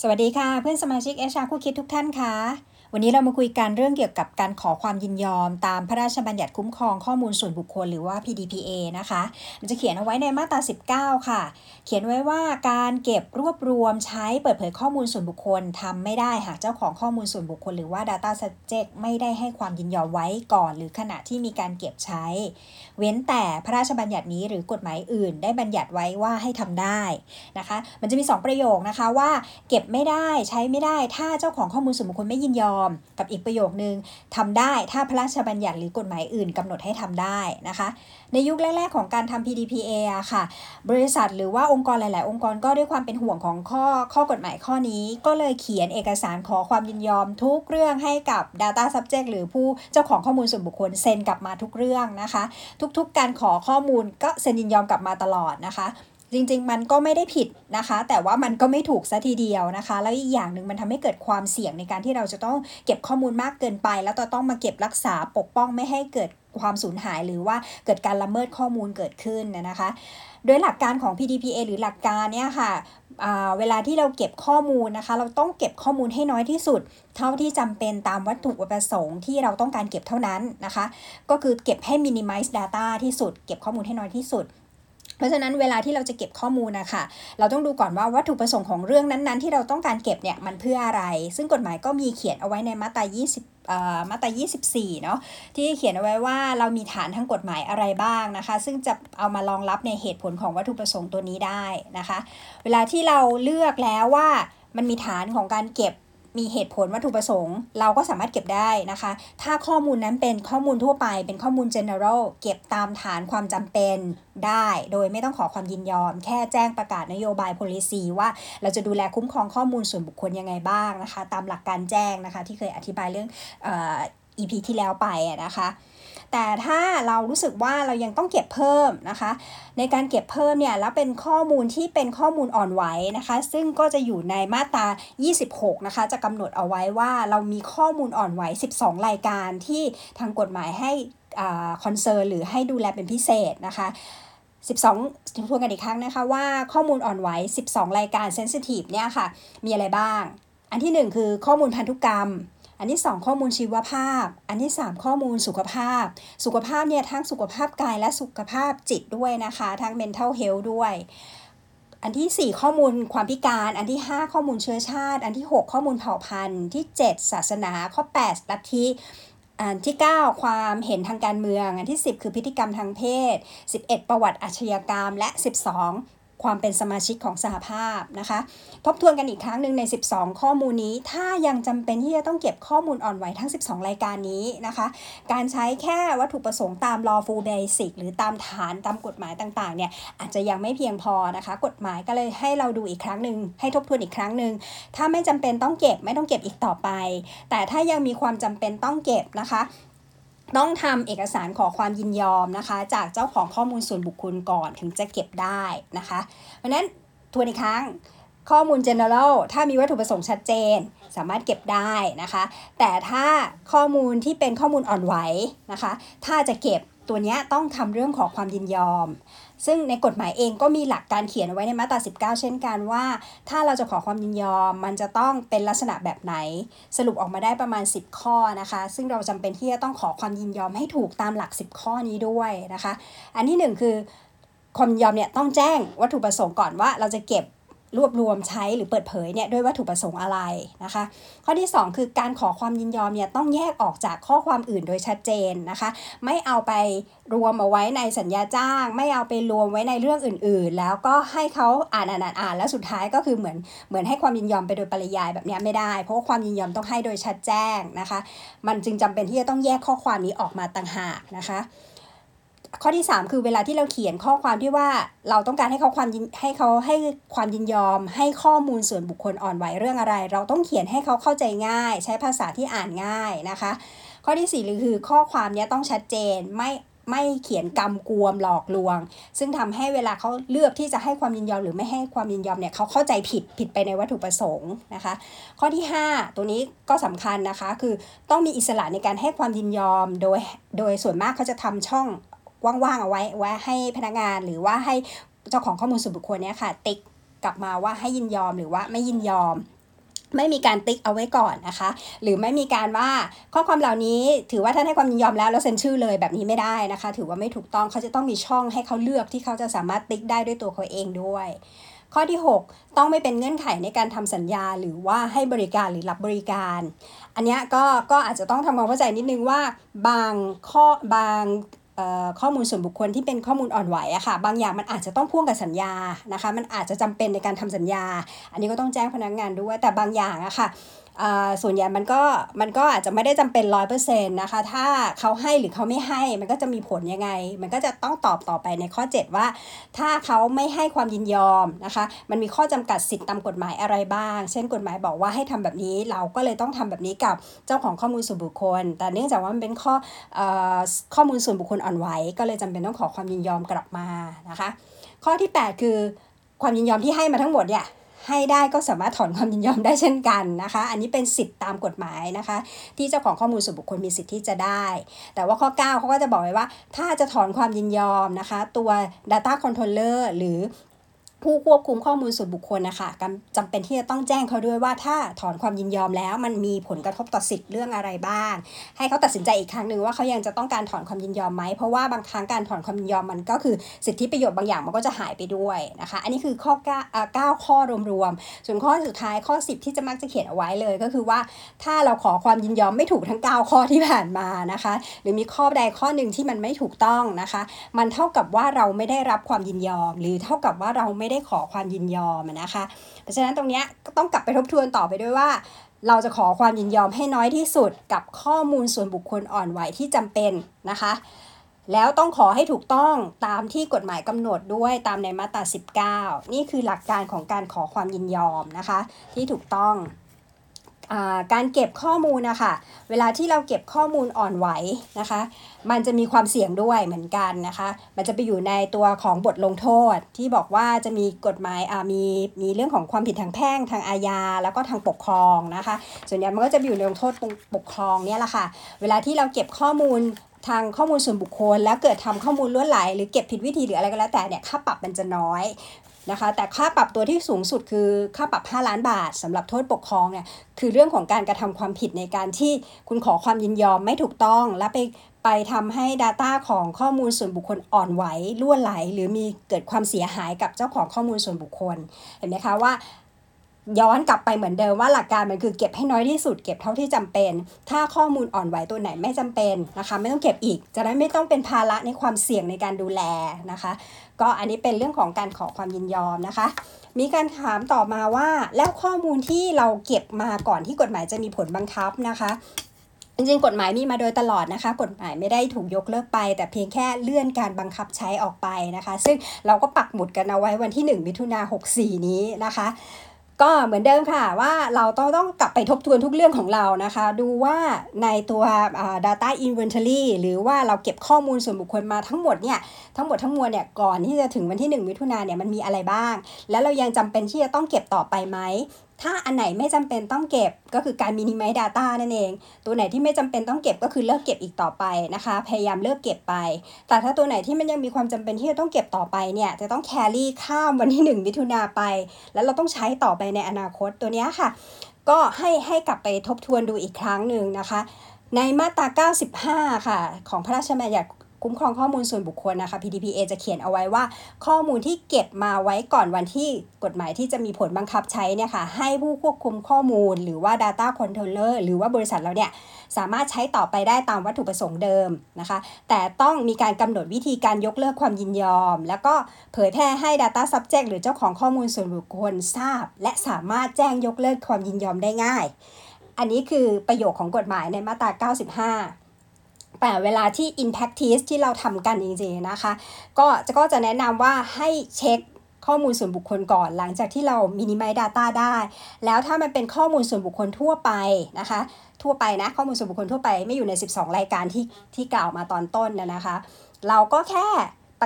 สวัสดีค่ะเพื่อนสมาชิกเอชาคู่คิดทุกท่านค่ะ วันนี้เรามาคุยกันเรื่องเกี่ยวกับการขอความยินยอม ตามพระราชบัญญัติคุ้มครองข้อมูลส่วนบุคคลหรือว่า PDPA นะคะ มันจะเขียนเอาไว้ในมาตรา 19 ค่ะ เขียนไว้ว่าการเก็บรวบรวมใช้เปิดเผยข้อมูลส่วนบุคคลทำไม่ได้หากเจ้าของข้อมูลส่วนบุคคลหรือว่า Data Subject ไม่ได้ให้ความยินยอมไว้ก่อน หรือขณะที่มีการเก็บใช้ เว้นแต่พระราชบัญญัตินี้หรือกฎหมายอื่น ได้บัญญัติไว้ว่าให้ทำได้นะคะ มันจะมี 2 ประโยคนะคะว่า เก็บไม่ได้ใช้ไม่ได้ถ้าเจ้าของข้อมูลส่วนบุคคลไม่ยินยอมกับอีกประโยคนึงทำได้ถ้าพระราชบัญญัติหรือกฎหมายอื่นกำหนดให้ทำได้นะคะ ในยุคแรก ๆ ของการทำ PDPA อะค่ะ บริษัทหรือว่าองค์กรหลาย ๆ องค์กรก็ด้วยความเป็นห่วงของข้อข้อกฎหมายข้อนี้ ก็เลยเขียนเอกสารขอความยินยอมทุกเรื่องให้กับ Data Subject หรือผู้เจ้าของข้อมูลส่วนบุคคลเซ็นกลับมาทุกเรื่องนะคะ ทุกๆการขอข้อมูลก็เซ็นยินยอมกลับมาตลอดนะคะ จริงๆ มันก็ไม่ได้ผิดนะคะ แต่ว่ามันก็ไม่ถูกซะทีเดียวนะคะ แล้วอีกอย่างหนึ่งมันทำให้เกิดความเสี่ยงในการที่เราจะต้องเก็บข้อมูลมากเกินไป แล้วต้องมาเก็บรักษาปกป้องไม่ให้เกิดความสูญหายหรือว่าเกิดการละเมิดข้อมูลเกิดขึ้นนะคะ โดยหลักการของ PDPA หรือหลักการเนี่ยค่ะเวลาที่เราเก็บข้อมูลนะคะ เราต้องเก็บข้อมูลให้น้อยที่สุด เท่าที่จำเป็นตามวัตถุประสงค์ที่เราต้องการเก็บเท่านั้นนะคะ ก็คือเก็บให้ minimize data ที่สุด เก็บข้อมูลให้น้อยที่สุด เพราะฉะนั้นเวลาที่เราจะเก็บข้อมูลนะคะเราต้องดูก่อนว่าวัตถุประสงค์ของเรื่องนั้นๆ ที่เราต้องการเก็บเนี่ยมันเพื่ออะไร ซึ่งกฎหมายก็มีเขียนเอาไว้ในมาตรา 20มาตรา 24 เนาะที่เขียนเอาไว้ว่าเรามีฐานทางกฎหมายอะไรบ้างนะคะ ซึ่งจะเอามารองรับในเหตุผลของวัตถุประสงค์ตัวนี้ได้นะคะ เวลาที่เราเลือกแล้วว่ามันมีฐานของการเก็บ มีเหตุผลวัตถุประสงค์ เราก็สามารถเก็บได้นะคะ ถ้าข้อมูลนั้นเป็นข้อมูลทั่วไปเป็นข้อมูล general เก็บตามฐานความจำเป็นได้ โดยไม่ต้องขอความยินยอม แค่แจ้งประกาศนโยบาย policy ว่าเราจะดูแลคุ้มครองข้อมูลส่วนบุคคลยังไงบ้างนะคะ ตามหลักการแจ้งนะคะ ที่เคยอธิบายเรื่องอ EP ที่แล้วไปนะคะ แต่ถ้าเรารู้สึกว่าเรายังต้องเก็บเพิ่มนะคะ ในการเก็บเพิ่มเนี่ยแล้วเป็นข้อมูลที่เป็นข้อมูลอ่อนไหวนะคะ ซึ่งก็จะอยู่ในมาตรา 26 นะคะ จะกำหนดเอาไว้ว่าเรามีข้อมูลอ่อนไหว 12 รายการที่ทางกฎหมายให้ concern หรือให้ดูแลเป็นพิเศษนะคะ12ทวนกันอีกครั้งนะคะว่าข้อมูลอ่อนไหว 12 รายการ sensitive เนี่ยค่ะ มีอะไรบ้าง อันที่ 1 คือข้อมูลพันธุกรรม อันที่ 2 ข้อมูลชีวภาพ อันที่ 3 ข้อมูลสุขภาพ สุขภาพเนี่ยทั้งสุขภาพกายและสุขภาพจิตด้วยนะคะ ทั้ง mental health ด้วยอันที่ 4 ข้อมูลความพิการ อันที่ 5 ข้อมูลเชื้อชาติ อันที่ 6 ข้อมูลเผ่าพันธุ์ ที่ 7 ศาสนา ข้อ 8 ลัทธิ อันที่ 9 ความเห็นทางการเมือง อันที่ 10 คือพฤติกรรมทางเพศ 11 ประวัติอาชญากรรม และ 12 ความเป็นสมาชิกของสหภาพนะคะ ทบทวนกันอีกครั้งหนึ่งใน 12 ข้อมูลนี้ ถ้ายังจำเป็นที่จะต้องเก็บข้อมูลอ่อนไหวทั้ง 12 รายการนี้นะคะ การใช้แค่วัตถุประสงค์ตาม lawful basic หรือตามฐานตามกฎหมายต่างๆเนี่ยอาจจะยังไม่เพียงพอนะคะ กฎหมายก็เลยให้เราดูอีกครั้งหนึ่งให้ทบทวนอีกครั้งหนึ่งถ้าไม่จำเป็นต้องเก็บไม่ต้องเก็บอีกต่อไป แต่ถ้ายังมีความจำเป็นต้องเก็บนะคะ ต้องทำเอกสารขอความยินยอมนะคะ จากเจ้าของข้อมูลส่วนบุคคลก่อนถึงจะเก็บได้นะคะ เพราะนั้นทวนอีกครั้งข้อมูล general ถ้ามีวัตถุประสงค์ชัดเจน สามารถเก็บได้นะคะ แต่ถ้าข้อมูลที่เป็นข้อมูลอ่อนไหวนะคะ ถ้าจะเก็บตัวนี้ต้องทำเรื่องขอความยินยอม ซึ่งในกฎหมายเองก็มีหลักการเขียนเอาไว้ในมาตรา 19 เช่นกันว่า ถ้าเราจะขอความยินยอม มันจะต้องเป็นลักษณะแบบไหน สรุปออกมาได้ประมาณ 10 ข้อนะคะ ซึ่งเราจำเป็นที่จะต้องขอความยินยอมให้ถูกตามหลัก 10 ข้อนี้ด้วยนะคะ อันที่ 1 คือความยินยอมเนี่ยต้องแจ้งวัตถุประสงค์ก่อนว่าเราจะเก็บ รวบรวมใช้หรือเปิดเผยเนี่ยด้วยวัตถุประสงค์อะไรนะคะ ข้อที่ 2 คือการขอความยินยอมเนี่ยต้องแยกออกจากข้อความอื่นโดยชัดเจนนะคะ ไม่เอาไปรวมเอาไว้ในสัญญาจ้าง ไม่เอาไปรวมไว้ในเรื่องอื่น ๆ แล้วก็ให้เขาอ่านอ่านอ่านแล้วสุดท้ายก็คือเหมือนเหมือนให้ความยินยอมไปโดยปริยายแบบนี้ไม่ได้ เพราะว่าความยินยอมต้องให้โดยชัดแจ้งนะคะ มันจึงจำเป็นที่จะต้องแยกข้อความนี้ออกมาต่างหากนะคะ ข้อที่ 3 คือเวลาที่เราเขียนข้อความที่ว่าเราต้องการให้เขาความให้เขาให้ความยินยอม ให้ข้อมูลส่วนบุคคลอ่อนไหวเรื่องอะไร เราต้องเขียนให้เขาเข้าใจง่าย ใช้ภาษาที่อ่านง่ายนะคะ ข้อที่4คือข้อความนี้ต้องชัดเจนไม่ไม่เขียนกำกวมหลอกลวง ซึ่งทำให้เวลาเขาเลือกที่จะให้ความยินยอมหรือไม่ให้ความยินยอมเนี่ยเขาเข้าใจผิดผิดไปในวัตถุประสงค์นะคะ ข้อที่ 5 ตัวนี้ก็สำคัญนะคะ คือต้องมีอิสระในการให้ความยินยอมโดยโดยส่วนมากเขาจะทำช่อง ว่างๆเอาไว้ไว้ให้พนักงานหรือว่าให้เจ้าของข้อมูลส่วนบุคคลเนี่ยค่ะ ติ๊กกลับมาว่าให้ยินยอมหรือว่าไม่ยินยอมไม่มีการติ๊กเอาไว้ก่อนนะคะ หรือไม่มีการว่าข้อความเหล่านี้ถือว่าท่านให้ความยินยอมแล้วแล้วเซ็นชื่อเลยแบบนี้ไม่ได้นะคะ ถือว่าไม่ถูกต้องเขาจะต้องมีช่องให้เขาเลือกที่เขาจะสามารถติ๊กได้ด้วยตัวเขาเองด้วย ข้อที่ 6 ต้องไม่เป็นเงื่อนไขในการทำสัญญา หรือว่าให้บริการหรือรับบริการ อันนี้ก็ก็อาจจะต้องทำความเข้าใจนิดนึงว่าบางข้อบาง ข้อมูลส่วนบุคคลที่เป็นข้อมูลอ่อนไหวอะค่ะ บางอย่างมันอาจจะต้องพ่วงกับสัญญานะคะ มันอาจจะจำเป็นในการทำสัญญา อันนี้ก็ต้องแจ้งพนักงงานด้วย แต่บางอย่างอะค่ะ ส่วนใหญ่มันก็มันก็อาจจะไม่ได้จำเป็นร้อยเปอร์เซ็นต์นะคะ ถ้าเขาให้หรือเขาไม่ให้มันก็จะมีผลยังไง มันก็จะต้องตอบต่อไปในข้อ 7 ว่า ถ้าเขาไม่ให้ความยินยอมนะคะ มันมีข้อจำกัดสิทธิตามกฎหมายอะไรบ้าง เช่นกฎหมายบอกว่าให้ทำแบบนี้ เราก็เลยต้องทำแบบนี้กับเจ้าของข้อมูลส่วนบุคคล แต่เนื่องจากว่ามันเป็นข้อข้อมูลส่วนบุคคลอ่อนไหวก็เลยจำเป็นต้องขอความยินยอมกลับมานะคะ ข้อที่ 8 คือความยินยอมที่ให้มาทั้งหมดเนี่ย ให้ได้ก็สามารถถอนความยินยอมได้เช่นกันนะคะ อันนี้เป็นสิทธิ์ตามกฎหมายนะคะ ที่เจ้าของข้อมูลส่วนบุคคลมีสิทธิ์ที่จะได้ แต่ว่าข้อ 9เขาก็จะบอกไว้ว่า ถ้าจะถอนความยินยอมนะคะ ตัว data controller หรือ ผู้ควบคุมข้อมูลส่วนบุคคลนะคะจำเป็นที่จะต้องแจ้งเขาด้วยว่าถ้าถอนความยินยอมแล้ว มันมีผลกระทบต่อสิทธิ์เรื่องอะไรบ้าง ให้เขาตัดสินใจอีกครั้งหนึ่งว่าเขายังจะต้องการถอนความยินยอมไหมเพราะว่าบางครั้งการถอนความยินยอมมันก็คือสิทธิประโยชน์บางอย่างมันก็จะหายไปด้วยนะคะ อันนี้คือข้อ9ข้อรวมๆส่วนข้อสุดท้ายข้อ 10 ที่จะมักจะเขียนเอาไว้เลยก็คือว่า ถ้าเราขอความยินยอมไม่ถูกทั้ง 9 ข้อที่ผ่านมานะคะ หรือมีข้อใดข้อหนึ่งที่มันไม่ถูกต้องนะคะ มันเท่ากับว่าเราไม่ได้รับความยินยอม หรือเท่ากับว่าเราไม่ไม่ได้ขอความยินยอมนะคะ เพราะฉะนั้นตรงนี้ก็ต้องกลับไปทบทวนต่อไปด้วยว่า เราจะขอความยินยอมให้น้อยที่สุดกับข้อมูลส่วนบุคคลอ่อนไหวที่จำเป็นนะคะ แล้วต้องขอให้ถูกต้องตามที่กฎหมายกำหนดด้วยตามในมาตรา 19 นี่คือหลักการของการขอความยินยอมนะคะ ที่ถูกต้อง การเก็บข้อมูลนะคะเวลาที่เราเก็บข้อมูลอ่อนไหวนะคะ มันจะมีความเสี่ยงด้วยเหมือนกันนะคะ มันจะไปอยู่ในตัวของบทลงโทษ ที่บอกว่าจะมีกฎหมายมีมีเรื่องของความผิดทางแพ่งทางอาญาแล้วก็ทางปกครองนะคะ ส่วนใหญ่มันก็จะอยู่ในลงโทษปกครองเนี่ยแหละค่ะ เวลาที่เราเก็บข้อมูลทางข้อมูลส่วนบุคคล แล้วเกิดทำข้อมูลล้วนไหลหรือเก็บผิดวิธีหรืออะไรก็แล้วแต่เนี่ยค่าปรับมันจะน้อย นะคะ แต่ค่าปรับตัวที่สูงสุดคือค่าปรับ 5 ล้านบาทสำหรับโทษปกครองเนี่ยคือเรื่องของการกระทำความผิดในการที่คุณขอความยินยอมไม่ถูกต้อง และไปไปทำให้ Data ของข้อมูลส่วนบุคคลอ่อนไหวล่วนไหล หรือมีเกิดความเสียหายกับเจ้าของข้อมูลส่วนบุคคลเห็นไหมคะว่า ย้อนกลับไปเหมือนเดิมว่าหลักการมันคือเก็บให้น้อยที่สุดเก็บเท่าที่จำเป็น ถ้าข้อมูลอ่อนไหวตัวไหนไม่จำเป็นนะคะ ไม่ต้องเก็บอีก จะได้ไม่ต้องเป็นภาระในความเสี่ยงในการดูแลนะคะ ก็อันนี้เป็นเรื่องของการขอความยินยอมนะคะ มีการถามต่อมาว่า แล้วข้อมูลที่เราเก็บมาก่อนที่กฎหมายจะมีผลบังคับนะคะจริงๆกฎหมายมีมาโดยตลอดนะคะ กฎหมายไม่ได้ถูกยกเลิกไป แต่เพียงแค่เลื่อนการบังคับใช้ออกไปนะคะ ซึ่งเราก็ปักหมุดกันเอาไว้วันที่ 1 มิถุนา64 นี้นะคะ ก็เหมือนเดิมค่ะว่าเราต้องต้องกลับไปทบทวนทุกเรื่องของเรานะคะ ดูว่าในตัว data inventory หรือว่าเราเก็บข้อมูลส่วนบุคคลมาทั้งหมดเนี่ยทั้งหมดทั้งมวลเนี่ยก่อนที่จะถึงวันที่ 1 มิถุนาเนี่ยมันมีอะไรบ้าง แล้วเรายังจำเป็นที่จะต้องเก็บต่อไปไหม ถ้าอันไหนไม่จำเป็นต้องเก็บก็คือการ minimize data นั่นเอง ตัวไหนที่ไม่จำเป็นต้องเก็บก็คือเลิกเก็บอีกต่อไปนะคะ พยายามเลิกเก็บไป แต่ถ้าตัวไหนที่มันยังมีความจำเป็นที่จะต้องเก็บต่อไปเนี่ย จะต้อง carry ข้ามวันที่ 1 มิถุนาไป แล้วเราต้องใช้ต่อไปในอนาคตตัวนี้ค่ะ ก็ให้ให้กลับไปทบทวนดูอีกครั้งหนึ่งนะคะ ในมาตรา 95 ค่ะ ของพระราชบัญญัติ คุ้มครองข้อมูลส่วนบุคคลนะคะ PDPA จะเขียนเอาไว้ว่า ข้อมูลที่เก็บมาไว้ก่อนวันที่กฎหมายที่จะมีผลบังคับใช้เนี่ยค่ะให้ผู้ควบคุมข้อมูล หรือว่า Data Controller หรือว่าบริษัทเราเนี่ยสามารถใช้ต่อไปได้ตามวัตถุประสงค์เดิมนะคะ แต่ต้องมีการกำหนดวิธีการยกเลิกความยินยอม แล้วก็เผยแพร่ให้ Data Subject หรือเจ้าของข้อมูลส่วนบุคคลทราบ และสามารถแจ้งยกเลิกความยินยอมได้ง่าย อันนี้คือประโยคของกฎหมายในมาตรา 95 แต่เวลาที่ in practice ที่เราทำกันจริงๆนะคะ ก็จะก็จะแนะนำว่าให้เช็คข้อมูลส่วนบุคคลก่อนหลังจากที่เรามินิมัย data ได้ แล้วถ้ามันเป็นข้อมูลส่วนบุคคลทั่วไปนะคะ ทั่วไปนะข้อมูลส่วนบุคคลทั่วไปไม่อยู่ใน 12 รายการที่ที่กล่าวมาตอนต้นนะคะ เราก็แค่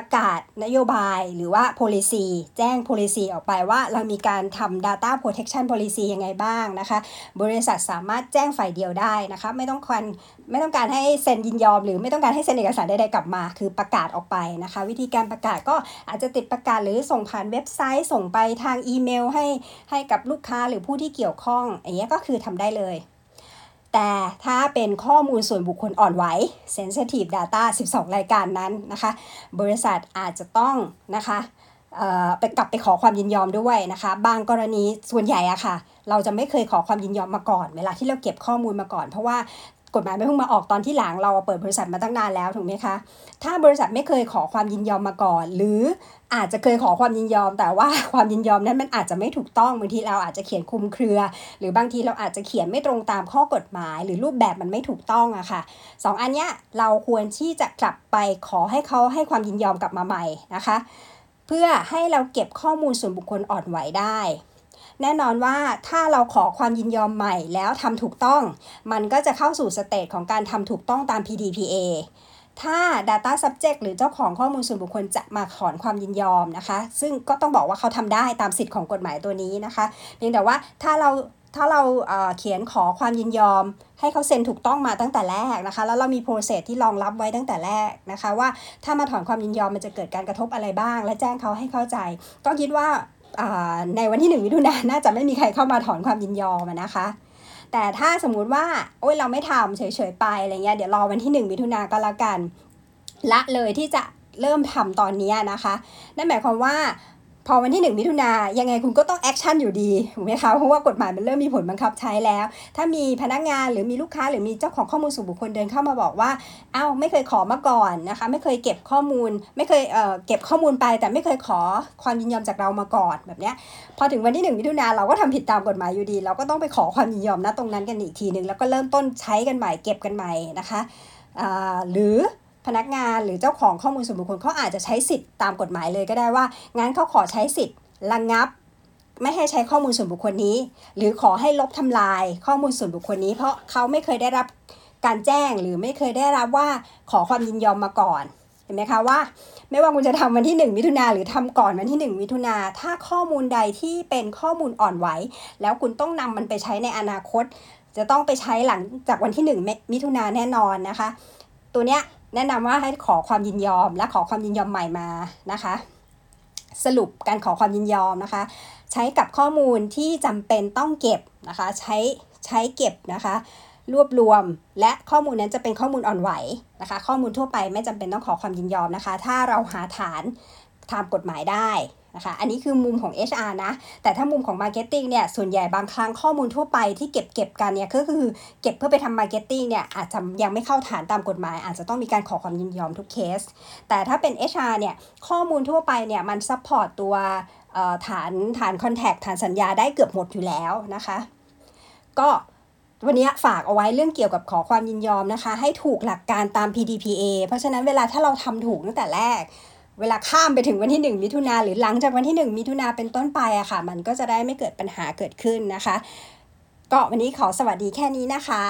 ประกาศนโยบายหรือว่า policy แจ้ง policy ออกไปว่าเรามีการทำ data protection policy ยังไงบ้างนะคะ บริษัทสามารถแจ้งฝ่ายเดียวได้นะคะ ไม่ต้องการไม่ต้องการให้เซ็นยินยอม หรือไม่ต้องการให้เซ็นเอกสารใดๆกลับมา คือประกาศออกไปนะคะ วิธีการประกาศก็อาจจะติดประกาศหรือส่งผ่านเว็บไซต์ส่งไปทางอีเมล ให้ให้กับลูกค้าหรือผู้ที่เกี่ยวข้องอย่างเงี้ยก็คือทำได้เลย แต่ถ้าเป็นข้อมูลส่วนบุคคลอ่อนไหว sensitive data 12 รายการนั้นนะคะ บริษัทอาจจะต้องนะคะเอ่อไปกลับไปขอความยินยอมด้วยนะคะ บางกรณีส่วนใหญ่อะค่ะ เราจะไม่เคยขอความยินยอมมาก่อน เวลาที่เราเก็บข้อมูลมาก่อน เพราะว่า กฎหมายไม่เพิ่งมาออกตอนที่หลังเราเปิดบริษัทมาตั้งนานแล้วถูกไหมคะ ถ้าบริษัทไม่เคยขอความยินยอมมาก่อน หรืออาจจะเคยขอความยินยอม แต่ว่าความยินยอมนั้นมันอาจจะไม่ถูกต้องบางทีเราอาจจะเขียนคุมเครือ หรือบางทีเราอาจจะเขียนไม่ตรงตามข้อกฎหมาย หรือรูปแบบมันไม่ถูกต้องอะค่ะสองอันเนี้ยเราควรที่จะกลับไปขอให้เขาให้ความยินยอมกลับมาใหม่นะคะ เพื่อให้เราเก็บข้อมูลส่วนบุคคลอ่อนไหวได้ แน่นอนว่าถ้าเราขอความยินยอมใหม่แล้วทำถูกต้อง มันก็จะเข้าสู่สเตจของการทำถูกต้องตาม PDPA ถ้า Data Subject หรือเจ้าของข้อมูลส่วนบุคคลจะมาถอนความยินยอมนะคะ ซึ่งก็ต้องบอกว่าเขาทำได้ตามสิทธิ์ของกฎหมายตัวนี้นะคะเพียงแต่ว่าถ้าเราถ้าเราเเขียนขอความยินยอม ให้เขาเซ็นถูกต้องมาตั้งแต่แรกนะคะ แล้วเรามีโปรเซสที่รองรับไว้ตั้งแต่แรกนะคะ ว่าถ้ามาถอนความยินยอมมันจะเกิดการกระทบอะไรบ้าง และแจ้งเขาให้เข้าใจ ก็คิดว่า ในวันที่หนึ่งมิถุนายนน่าจะไม่มีใครเข้ามาถอนความยินยอมนะคะ แต่ถ้าสมมุติว่าโอ้ยเราไม่ทำเฉยๆไปอะไรเงี้ยเดี๋ยวรอวันที่หนึ่งมิถุนายนก็แล้วกัน ละเลยที่จะเริ่มทำตอนนี้นะคะ นั่นหมายความว่า พอวันที่ 1 มิถุนายังไงคุณก็ต้อง action อยู่ดีถูกไหมคะเพราะว่ากฎหมายมันเริ่มมีผลบังคับใช้แล้ว ถ้ามีพนักงานหรือมีลูกค้าหรือมีเจ้าของข้อมูลส่วนบุคคลเดินเข้ามาบอกว่าเอ้าไม่เคยขอมาก่อนนะคะ ไม่เคยเก็บข้อมูล ไม่เคยเอ่อเก็บข้อมูลไป แต่ไม่เคยขอความยินยอมจากเรามาก่อนแบบเนี้ยพอถึงวันที่ 1 มิถุนาเราก็ทำผิดตามกฎหมายอยู่ดี เราก็ต้องไปขอความยินยอมนะตรงนั้นกันอีกทีหนึ่งแล้วก็เริ่มต้นใช้กันใหม่เก็บกันใหม่นะคะอ่าหรือ พนักงานหรือเจ้าของข้อมูลส่วนบุคคลเขาอาจจะใช้สิทธิ์ตามกฎหมายเลยก็ได้ว่า งั้นเขาขอใช้สิทธิ์ระงับ ไม่ให้ใช้ข้อมูลส่วนบุคคลนี้ หรือขอให้ลบทำลายข้อมูลส่วนบุคคลนี้ เพราะเขาไม่เคยได้รับการแจ้งหรือไม่เคยได้รับว่าขอความยินยอมมาก่อนเห็นไหมคะว่า ไม่ว่าคุณจะทำวันที่ 1 มิถุนาหรือทำก่อนวันที่ 1 มิถุนาถ้าข้อมูลใดที่เป็นข้อมูลอ่อนไหว แล้วคุณต้องนำมันไปใช้ในอนาคต จะต้องไปใช้หลังจากวันที่ 1 มิถุนาแน่นอนนะคะ ตัวเนี้ย แนะนำว่าให้ขอความยินยอมและขอความยินยอมใหม่มานะคะ สรุปการขอความยินยอมนะคะ ใช้กับข้อมูลที่จำเป็นต้องเก็บนะคะ ใช้ใช้เก็บนะคะ รวบรวมและข้อมูลนั้นจะเป็นข้อมูลอ่อนไหวนะคะ ข้อมูลทั่วไปไม่จำเป็นต้องขอความยินยอมนะคะ ถ้าเราหาฐานตามกฎหมายได้ นะคะ อันนี้คือมุมของ HR นะ แต่ถ้ามุมของ Marketing เนี่ย ส่วนใหญ่บางครั้งข้อมูลทั่วไปที่เก็บเก็บกันเนี่ย ก็คือเก็บเพื่อไปทำ Marketing เนี่ย อาจจะยังไม่เข้าฐานตามกฎหมาย อาจจะต้องมีการขอความยินยอมทุกเคส แต่ถ้าเป็น HR เนี่ย ข้อมูลทั่วไปเนี่ย มัน support ตัวฐานฐานคอนแทคฐานสัญญาได้เกือบหมดอยู่แล้วนะคะ ก็วันนี้ฝากเอาไว้เรื่องเกี่ยวกับขอความยินยอมนะคะ ให้ถูกหลักการตาม PDPA เพราะฉะนั้นเวลาถ้าเราทำถูกตั้งแต่แรก เวลาข้ามไปถึงวันที่ 1 มิถุนาหรือหลังจากวันที่ 1 มิถุนาเป็นต้นไปอะค่ะ มันก็จะได้ไม่เกิดปัญหาเกิดขึ้นนะคะ ก็วันนี้ขอสวัสดีแค่นี้นะคะ